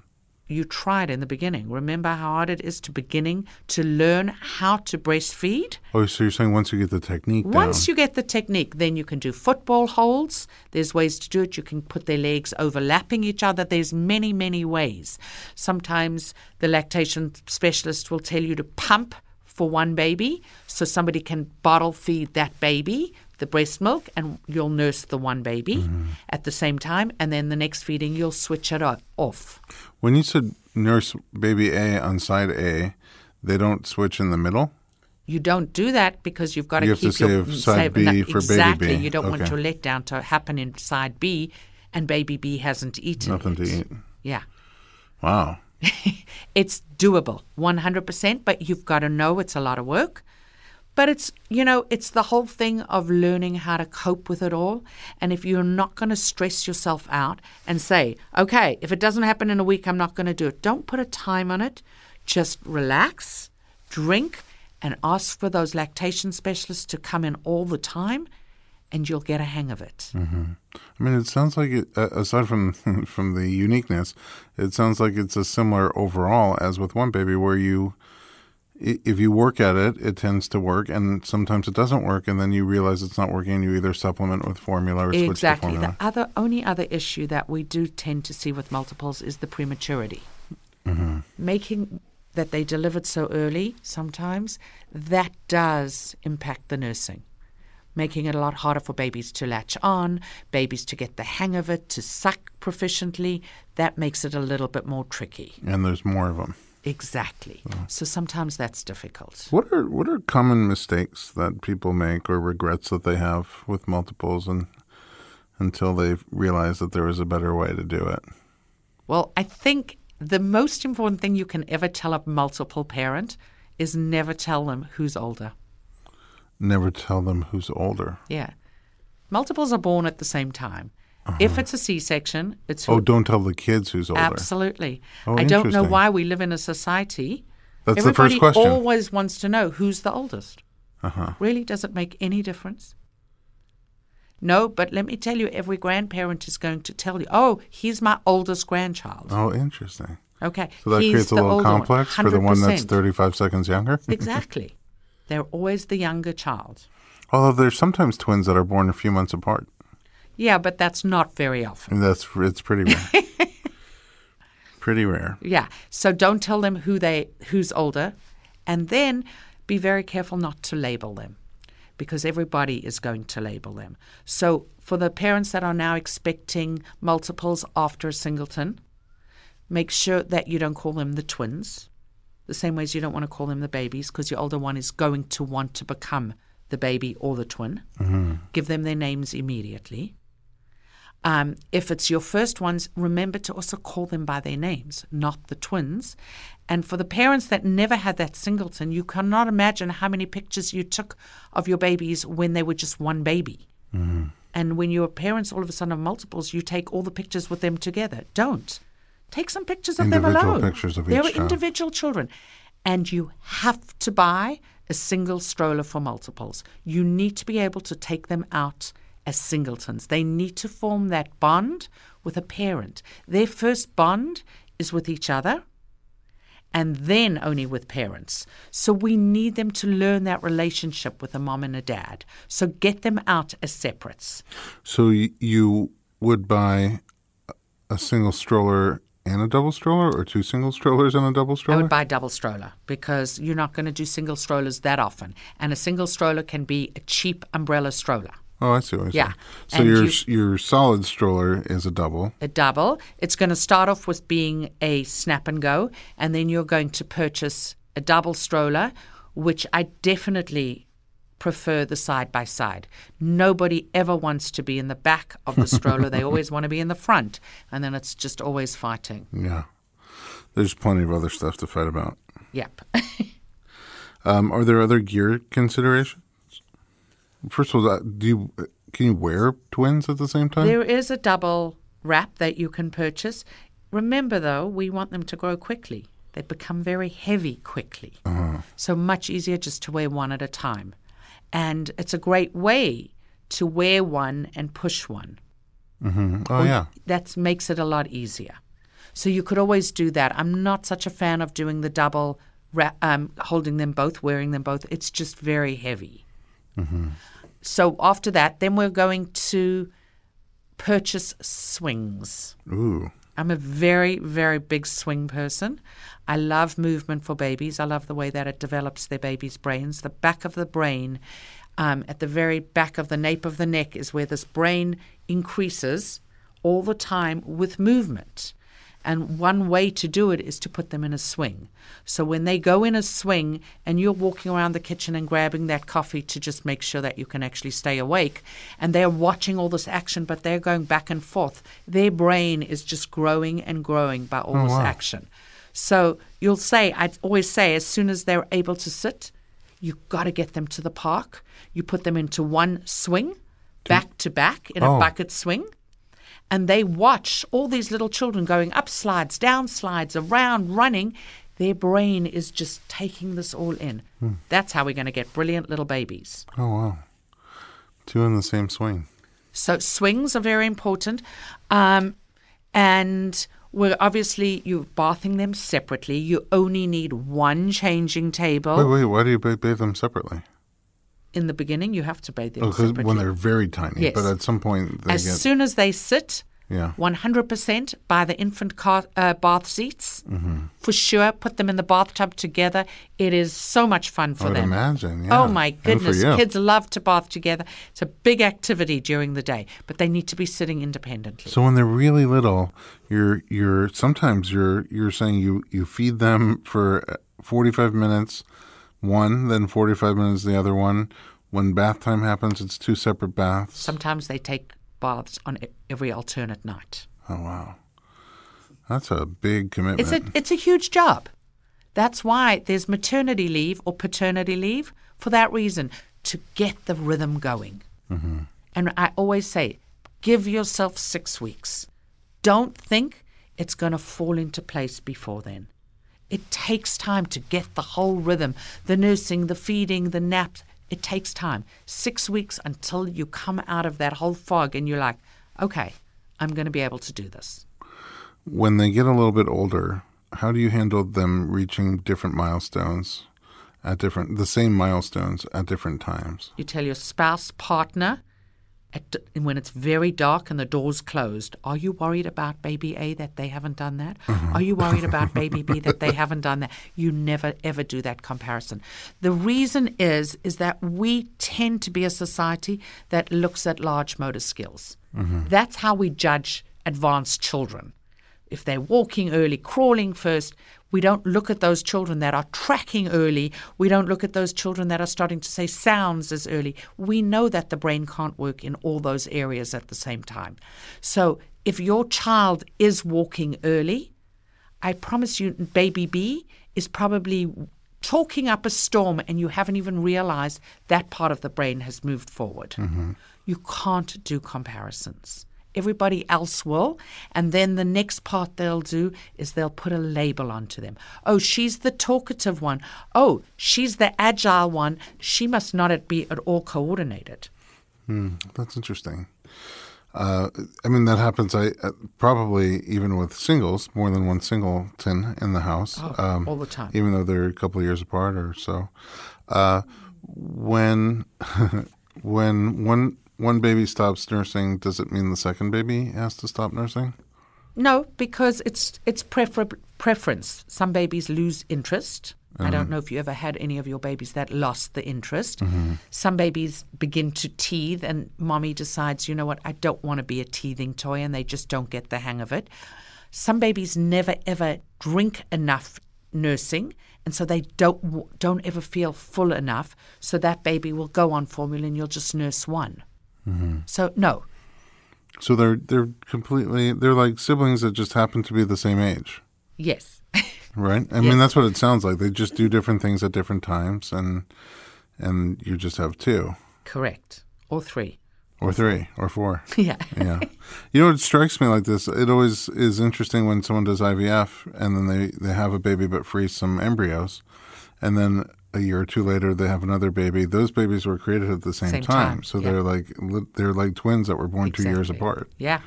[SPEAKER 2] you tried in the beginning. Remember how hard it is to beginning to learn how to breastfeed?
[SPEAKER 1] Oh, so you're saying once you get the technique
[SPEAKER 2] Once
[SPEAKER 1] down.
[SPEAKER 2] you get the technique, then you can do football holds. There's ways to do it. You can put their legs overlapping each other. There's many, many ways. Sometimes the lactation specialist will tell you to pump for one baby so somebody can bottle feed that baby the breast milk and you'll nurse the one baby mm-hmm. at the same time and then the next feeding you'll switch it off.
[SPEAKER 1] When you said nurse baby A on side A, they don't switch in the middle?
[SPEAKER 2] You don't do that because you've got to
[SPEAKER 1] You to
[SPEAKER 2] keep your
[SPEAKER 1] save side B
[SPEAKER 2] no,
[SPEAKER 1] for baby
[SPEAKER 2] exactly.
[SPEAKER 1] B.
[SPEAKER 2] You don't want your letdown to happen in side B, and baby B hasn't eaten.
[SPEAKER 1] Nothing to eat.
[SPEAKER 2] Yeah,
[SPEAKER 1] Wow.
[SPEAKER 2] it's doable, one hundred percent. But you've got to know it's a lot of work. But it's you know it's the whole thing of learning how to cope with it all. And if you're not going to stress yourself out and say, okay, if it doesn't happen in a week, I'm not going to do it. Don't put a time on it. Just relax, drink, and ask for those lactation specialists to come in all the time, and you'll get a hang of it. Mm-hmm.
[SPEAKER 1] I mean, it sounds like it, aside from from the uniqueness, it sounds like it's a similar overall as with one baby, where you, if you work at it, it tends to work, and sometimes it doesn't work, and then you realize it's not working, and you either supplement with formula or switch to
[SPEAKER 2] Exactly.
[SPEAKER 1] formula.
[SPEAKER 2] The other only other issue that we do tend to see with multiples is the prematurity. Mm-hmm. Making that they delivered so early sometimes that does impact the nursing. Making it a lot harder for babies to latch on, babies to get the hang of it, to suck proficiently. That makes it a little bit more tricky.
[SPEAKER 1] and there's more of them.
[SPEAKER 2] Exactly. So sometimes that's difficult.
[SPEAKER 1] What are what are common mistakes that people make or regrets that they have with multiples, and until they realize that there is a better way to do it?
[SPEAKER 2] Well, I think the most important thing you can ever tell a multiple parent is never tell them who's older.
[SPEAKER 1] Never tell them who's older.
[SPEAKER 2] Yeah. Multiples are born at the same time. If it's a C section, it's
[SPEAKER 1] Oh, don't tell the kids who's older.
[SPEAKER 2] absolutely.
[SPEAKER 1] Oh,
[SPEAKER 2] I don't know why we live in a society.
[SPEAKER 1] That's the
[SPEAKER 2] Everybody
[SPEAKER 1] first question.
[SPEAKER 2] always wants to know who's the oldest.
[SPEAKER 1] Uh-huh.
[SPEAKER 2] Really, does it make any difference? No, but let me tell you, every grandparent is going to tell you, oh, he's my oldest grandchild.
[SPEAKER 1] Oh, interesting.
[SPEAKER 2] Okay.
[SPEAKER 1] So that
[SPEAKER 2] he's
[SPEAKER 1] creates a little
[SPEAKER 2] older one,
[SPEAKER 1] complex for the one that's 35 seconds younger.
[SPEAKER 2] Exactly. They're always the younger child.
[SPEAKER 1] Although there's sometimes twins that are born a few months apart.
[SPEAKER 2] Yeah, but that's not very often.
[SPEAKER 1] That's it's pretty rare. pretty rare.
[SPEAKER 2] Yeah. So don't tell them who they who's older and then be very careful not to label them because everybody is going to label them. So for the parents that are now expecting multiples after a singleton, make sure that you don't call them the twins. The same way as you don't want to call them the babies because your older one is going to want to become the baby or the twin. Give them their names immediately. Um, if it's your first ones, remember to also call them by their names, not the twins. And for the parents that never had that singleton, you cannot imagine how many pictures you took of your babies when they were just one baby. And when your parents all of a sudden have multiples, you take all the pictures with them together. Don't. Take some pictures of them alone.
[SPEAKER 1] pictures of
[SPEAKER 2] They're individual children. And you have to buy a single stroller for multiples. You need to be able to take them out as singletons. They need to form that bond with a parent. Their first bond is with each other and then only with parents. So we need them to learn that relationship with a mom and a dad. So get them out as separates.
[SPEAKER 1] So you would buy a single stroller and a double stroller, or two single strollers and a double stroller?
[SPEAKER 2] I would buy a double stroller because you're not going to do single strollers that often. And a single stroller can be a cheap umbrella stroller.
[SPEAKER 1] oh, I see what you're
[SPEAKER 2] Yeah.
[SPEAKER 1] So
[SPEAKER 2] And
[SPEAKER 1] your
[SPEAKER 2] you-
[SPEAKER 1] your solid stroller is a double.
[SPEAKER 2] a double. It's going to start off with being a snap and go, and then you're going to purchase a double stroller, which I definitely prefer the side by side. Nobody ever wants to be in the back of the stroller. they always want to be in the front, and then it's just always fighting.
[SPEAKER 1] Yeah. There's plenty of other stuff to fight about.
[SPEAKER 2] Yep.
[SPEAKER 1] Um, are there other gear considerations? First of all, uh, do you can you wear twins at the same time?
[SPEAKER 2] there is a double wrap that you can purchase. Remember, though, we want them to grow quickly. They become very heavy quickly. So much easier just to wear one at a time. And it's a great way to wear one and push one.
[SPEAKER 1] oh yeah.
[SPEAKER 2] That makes it a lot easier. So you could always do that. I'm not such a fan of doing the double, um, holding them both, wearing them both. It's just very heavy. So after that, then we're going to purchase swings.
[SPEAKER 1] Ooh.
[SPEAKER 2] I'm a very, very big swing person. I love movement for babies. I love the way that it develops their babies' brains. The back of the brain, um, at the very back of the nape of the neck, is where this brain increases all the time with movement. And one way to do it is to put them in a swing. So when they go in a swing and you're walking around the kitchen and grabbing that coffee to just make sure that you can actually stay awake, and they're watching all this action, but they're going back and forth, their brain is just growing and growing by all this
[SPEAKER 1] wow.
[SPEAKER 2] action. So you'll say, I always say, as soon as they're able to sit, you've got to get them to the park. You put them into one swing, back to back in
[SPEAKER 1] Oh.
[SPEAKER 2] a bucket swing and they watch all these little children going up slides, down slides, around, running. Their brain is just taking this all in. That's how we're going to get brilliant little babies.
[SPEAKER 1] Oh wow. Two in the same swing.
[SPEAKER 2] So swings are very important, um, and we're obviously you're bathing them separately. You only need one changing table
[SPEAKER 1] Wait, wait. Why do you bathe them separately?
[SPEAKER 2] in the beginning. You have to bathe them
[SPEAKER 1] Oh,
[SPEAKER 2] separately.
[SPEAKER 1] when they're very tiny.
[SPEAKER 2] Yes.
[SPEAKER 1] But at some point they
[SPEAKER 2] as
[SPEAKER 1] get.
[SPEAKER 2] soon as they sit,
[SPEAKER 1] yeah.
[SPEAKER 2] 100% buy the infant car, uh, bath seats.
[SPEAKER 1] Mm-hmm.
[SPEAKER 2] For sure, put them in the bathtub together. It is so much fun for
[SPEAKER 1] would
[SPEAKER 2] them.
[SPEAKER 1] imagine. Yeah.
[SPEAKER 2] Oh my goodness, kids love to bath together. It's a big activity during the day, but they need to be sitting independently.
[SPEAKER 1] So when they're really little, you're you're sometimes you're you're saying you you feed them for uh, 45 minutes one, then 45 minutes the other one. When bath time happens, it's two separate baths.
[SPEAKER 2] Sometimes they take baths on every alternate night.
[SPEAKER 1] Oh wow. That's a big commitment.
[SPEAKER 2] It's a it's a huge job. That's why there's maternity leave or paternity leave for that reason to get the rhythm going. Mm-hmm. And I always say, give yourself six weeks. Don't think it's going to fall into place before then. It takes time to get the whole rhythm, the nursing, the feeding, the naps. It takes time. Six weeks until you come out of that whole fog and you're like, okay, I'm going to be able to do this.
[SPEAKER 1] when they get a little bit older, how do you handle them reaching different milestones at different the same milestones at different times?
[SPEAKER 2] You tell your spouse, partner, at, when it's very dark and the door's closed, are you worried about baby A that they haven't done that? Mm-hmm. Are you worried about baby B that they haven't done that? You never ever do that comparison. The reason is is that we tend to be a society that looks at large motor skills. Mm-hmm. That's how we judge advanced children. If they're walking early, crawling first, We don't look at those children that are tracking early. We don't look at those children that are starting to say sounds as early. We know that the brain can't work in all those areas at the same time. So if your child is walking early, I promise you, baby B is probably talking up a storm and you haven't even realized that part of the brain has moved forward. Mm-hmm. You can't do comparisons. Everybody else will. And then the next part they'll do is they'll put a label onto them. Oh, she's the talkative one. Oh, she's the agile one. She must not be at all coordinated.
[SPEAKER 1] That's interesting. Uh, I mean, that happens. I uh, probably even with singles, more than one singleton in the house, um,
[SPEAKER 2] all the time.
[SPEAKER 1] even though they're a couple of years apart or so. Uh, when when one one baby stops nursing, does it mean the second baby has to stop nursing?
[SPEAKER 2] No, because it's it's prefer- preference. Some babies lose interest. I don't mm-hmm. know if you ever had any of your babies that lost the interest. Mm-hmm. Some babies begin to teeth, and mommy decides, you know what, I don't want to be a teething toy, and they just don't get the hang of it. Some babies never ever drink enough nursing, and so they don't don't ever feel full enough. So that baby will go on formula, and you'll just nurse one. So no,
[SPEAKER 1] So they're they're completely they're like siblings that just happen to be the same age,
[SPEAKER 2] yes.
[SPEAKER 1] right? I mean, that's what it sounds like. They just do different things at different times, and and you just have two
[SPEAKER 2] Correct. Or three.
[SPEAKER 1] or three or four.
[SPEAKER 2] Yeah.
[SPEAKER 1] yeah. You know, it strikes me like this. It always is interesting when someone does IVF and then they, they have a baby but freeze some embryos. And then a year or two later, they have another baby. Those babies were created at the same,
[SPEAKER 2] Same
[SPEAKER 1] time.
[SPEAKER 2] time,
[SPEAKER 1] So
[SPEAKER 2] yeah.
[SPEAKER 1] they're like they're like twins that were born two years apart.
[SPEAKER 2] Yeah.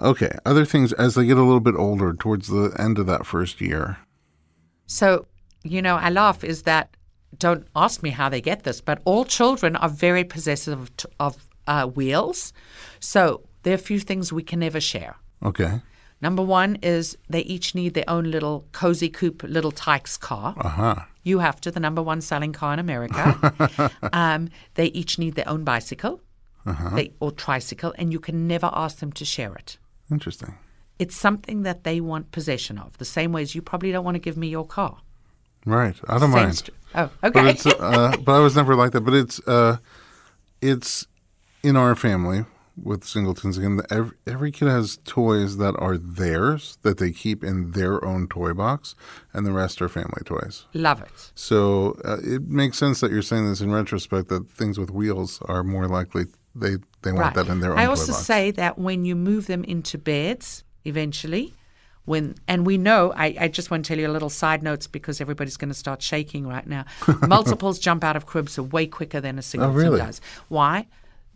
[SPEAKER 1] Okay. Other things as they get a little bit older towards the end of that first year.
[SPEAKER 2] So, you know, I laugh is that don't ask me how they get this, but all children are very possessive of, of uh, wheels. So, there are a few things we can never share.
[SPEAKER 1] Okay.
[SPEAKER 2] Number one is they each need their own little cozy coupe, Little Tikes car.
[SPEAKER 1] Uh huh.
[SPEAKER 2] You have to, the number one selling car in America. um, they each need their own bicycle they, or tricycle, and you can never ask them to share it.
[SPEAKER 1] Interesting.
[SPEAKER 2] It's something that they want possession of, the same way as you probably don't want to give me your car.
[SPEAKER 1] Right. I don't
[SPEAKER 2] Same
[SPEAKER 1] mind.
[SPEAKER 2] st- oh,
[SPEAKER 1] But
[SPEAKER 2] okay.
[SPEAKER 1] it's uh, but I was never like that. But it's uh, it's in our family with singletons again. Every, every kid has toys that are theirs that they keep in their own toy box, and the rest are family toys.
[SPEAKER 2] Love it.
[SPEAKER 1] So uh, it makes sense that you're saying this in retrospect that things with wheels are more likely they they want that in their own
[SPEAKER 2] I also
[SPEAKER 1] box.
[SPEAKER 2] say that when you move them into beds eventually, when and we know, I, I just want to tell you a little side notes because everybody's going to start shaking right now. Multiples jump out of cribs are way quicker than a singleton
[SPEAKER 1] Oh, really?
[SPEAKER 2] does. Why?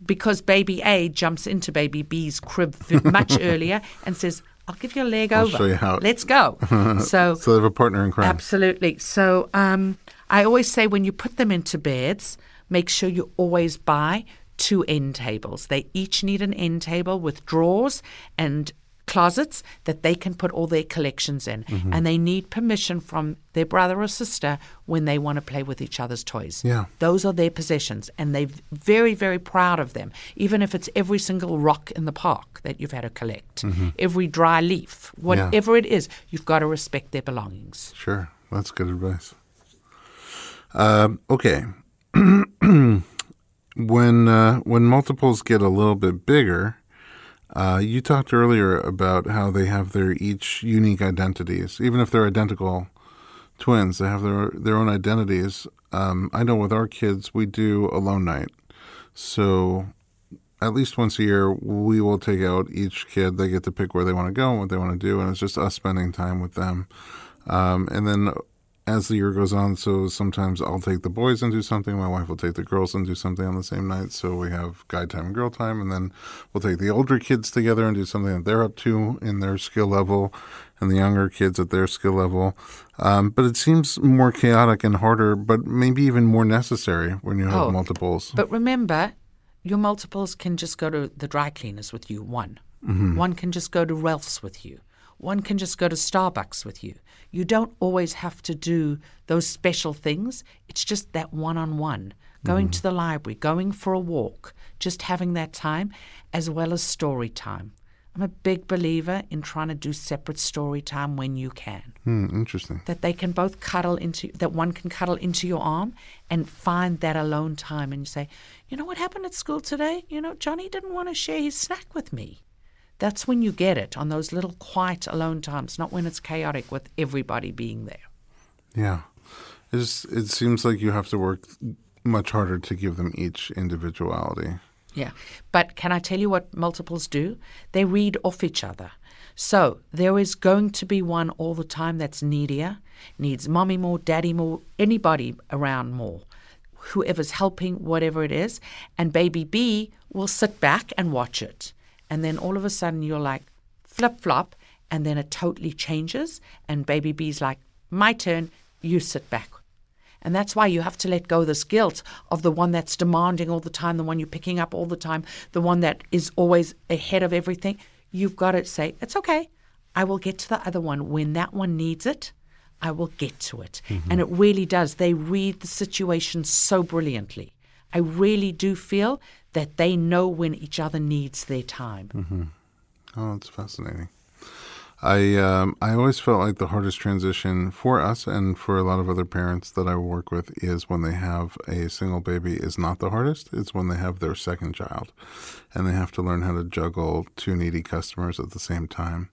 [SPEAKER 2] Because baby A jumps into baby B's crib much earlier and says, "I'll give you a leg over.
[SPEAKER 1] show you how."
[SPEAKER 2] Let's go." so
[SPEAKER 1] so they have a partner in crime.
[SPEAKER 2] Absolutely. So um, I always say when you put them into beds, make sure you always buy two end tables. They each need an end table with drawers and closets that they can put all their collections in.
[SPEAKER 1] Mm-hmm.
[SPEAKER 2] And they need permission from their brother or sister when they want to play with each other's toys.
[SPEAKER 1] Yeah.
[SPEAKER 2] Those are their possessions, and they're very, very proud of them. Even if it's every single rock in the park that you've had to collect, every dry leaf, whatever it is, you've got to respect their belongings.
[SPEAKER 1] Sure, that's good advice. Um, okay, when uh, when multiples get a little bit bigger, uh, you talked earlier about how they have their each unique identities, even if they're identical twins. They have their their own identities. Um, I know with our kids, we do alone night, so at least once a year, we will take out each kid. They get to pick where they want to go and what they want to do, and it's just us spending time with them. Um, and then as the year goes on, so sometimes I'll take the boys and do something. My wife will take the girls and do something on the same night. So we have guy time and girl time, and then we'll take the older kids together and do something that they're up to in their skill level, and the younger kids at their skill level. Um, but it seems more chaotic and harder, but maybe even more necessary when you have
[SPEAKER 2] Oh,
[SPEAKER 1] multiples.
[SPEAKER 2] But remember, your multiples can just go to the dry cleaners with you, one. One can just go to Ralph's with you. One can just go to Starbucks with you. You don't always have to do those special things. It's just that one on one. Going to the library, going for a walk, just having that time, as well as story time. I'm a big believer in trying to do separate story time when you can.
[SPEAKER 1] Hmm, interesting.
[SPEAKER 2] That they can both cuddle into, that one can cuddle into your arm and find that alone time. And you say, you know what happened at school today? You know, Johnny didn't want to share his snack with me. That's when you get it on those little quiet alone times, not when it's chaotic with everybody being there.
[SPEAKER 1] Yeah. It's, it seems like you have to work much harder to give them each individuality.
[SPEAKER 2] Yeah. But can I tell you what multiples do? They read off each other. So there is going to be one all the time that's needier, needs mommy more, daddy more, anybody around more, whoever's helping, whatever it is. And baby B will sit back and watch it. And then all of a sudden you're like, flip flop. And then it totally changes. And baby B's like, my turn, you sit back. And that's why you have to let go this guilt of the one that's demanding all the time, the one you're picking up all the time, the one that is always ahead of everything. You've got to say, it's okay. I will get to the other one. When that one needs it, I will get to it. Mm-hmm. And it really does. They read the situation so brilliantly. I really do feel that they know when each other needs their time.
[SPEAKER 1] Mm-hmm. Oh, that's fascinating. I um, I always felt like the hardest transition for us and for a lot of other parents that I work with is when they have a single baby is not the hardest. It's when they have their second child, and they have to learn how to juggle two needy customers at the same time.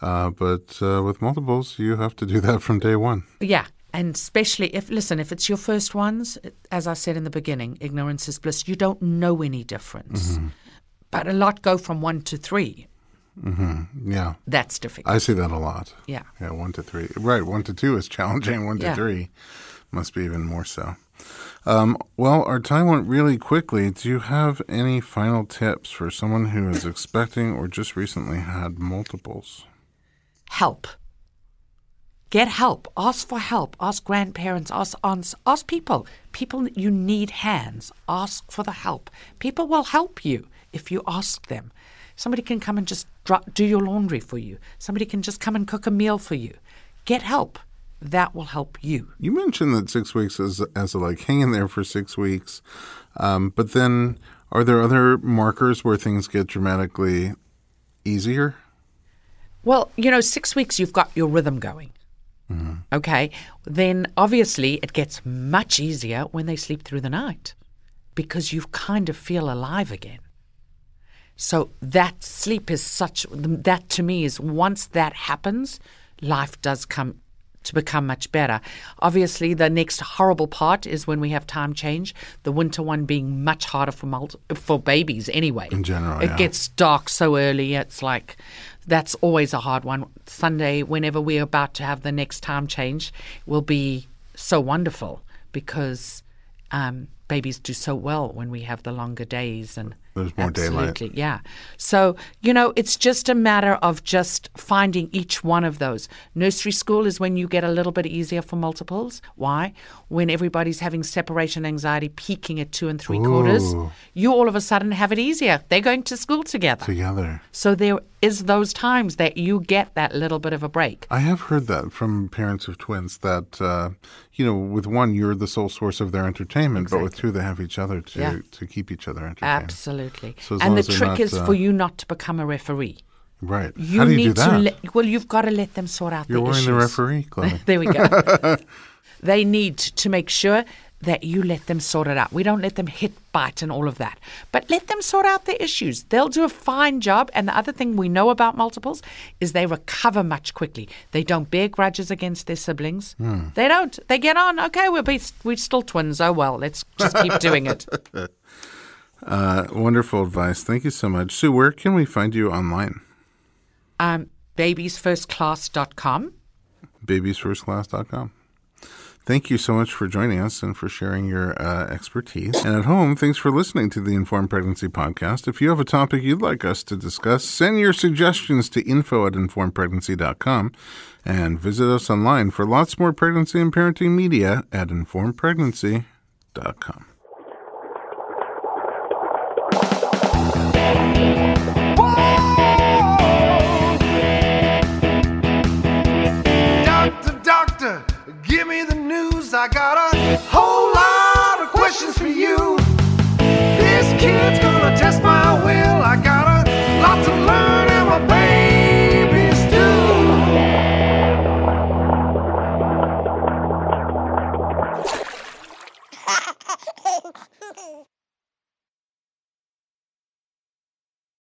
[SPEAKER 1] Uh, but uh, with multiples, you have to do that from day one.
[SPEAKER 2] Yeah, and especially if, listen, if it's your first ones, as I said in the beginning, ignorance is bliss. You don't know any difference. Mm-hmm. But a lot go from one to three.
[SPEAKER 1] Mm-hmm. Yeah.
[SPEAKER 2] That's difficult.
[SPEAKER 1] I see that a lot.
[SPEAKER 2] Yeah.
[SPEAKER 1] Yeah, one to three. Right, one to two is challenging. One to three must be even more so. Um, well, our time went really quickly. Do you have any final tips for someone who is expecting or just recently had multiples?
[SPEAKER 2] Help. Get help. Ask for help. Ask grandparents. Ask aunts. Ask people. People, you need hands. Ask for the help. People will help you if you ask them. Somebody can come and just do your laundry for you. Somebody can just come and cook a meal for you. Get help. That will help you.
[SPEAKER 1] You mentioned that six weeks is as a, like hang in there for six weeks, um, but then are there other markers where things get dramatically easier?
[SPEAKER 2] Well, you know, six weeks you've got your rhythm going. Mm-hmm. Okay, then obviously it gets much easier when they sleep through the night because you kind of feel alive again. So that sleep is such that to me is once that happens, life does come to become much better. Obviously, the next horrible part is when we have time change. The winter one being much harder for multi- for babies anyway.
[SPEAKER 1] In general,
[SPEAKER 2] it
[SPEAKER 1] yeah.
[SPEAKER 2] gets dark so early. It's like that's always a hard one. Sunday, whenever we're about to have the next time change, will be so wonderful because um, babies do so well when we have the longer days and
[SPEAKER 1] there's more
[SPEAKER 2] Absolutely,
[SPEAKER 1] daylight.
[SPEAKER 2] Yeah. So, you know, it's just a matter of just finding each one of those. Nursery school is when you get a little bit easier for multiples. Why? When everybody's having separation anxiety peaking at two and three Ooh. quarters, you all of a sudden have it easier. They're going to school together.
[SPEAKER 1] Together.
[SPEAKER 2] So there is those times that you get that little bit of a break.
[SPEAKER 1] I have heard that from parents of twins that, uh, you know, with one, you're the sole source of their entertainment, exactly. but with two, they have each other to, yeah. to keep each other entertained.
[SPEAKER 2] Absolutely. Absolutely. So and the trick
[SPEAKER 1] not,
[SPEAKER 2] is
[SPEAKER 1] uh,
[SPEAKER 2] for you not to become a referee.
[SPEAKER 1] Right.
[SPEAKER 2] You
[SPEAKER 1] How do you
[SPEAKER 2] need
[SPEAKER 1] do that?
[SPEAKER 2] To let, well, you've got to let them sort out
[SPEAKER 1] You're
[SPEAKER 2] the
[SPEAKER 1] wearing
[SPEAKER 2] issues.
[SPEAKER 1] the referee
[SPEAKER 2] there we go. they need to make sure that you let them sort it out. We don't let them hit, bite, and all of that. But let them sort out their issues. They'll do a fine job. And the other thing we know about multiples is they recover much quickly. They don't bear grudges against their siblings.
[SPEAKER 1] Hmm.
[SPEAKER 2] They don't. They get on. Okay, we're, we're still twins. Oh, well, let's just keep doing it.
[SPEAKER 1] Uh, wonderful advice. Thank you so much. Sue, where can we find you online?
[SPEAKER 2] Um, babiesfirstclass.com.
[SPEAKER 1] Babiesfirstclass.com. Thank you so much for joining us and for sharing your uh, expertise. And at home, thanks for listening to the Informed Pregnancy Podcast. If you have a topic you'd like us to discuss, send your suggestions to info at informedpregnancy.com and visit us online for lots more pregnancy and parenting media at informedpregnancy.com. I got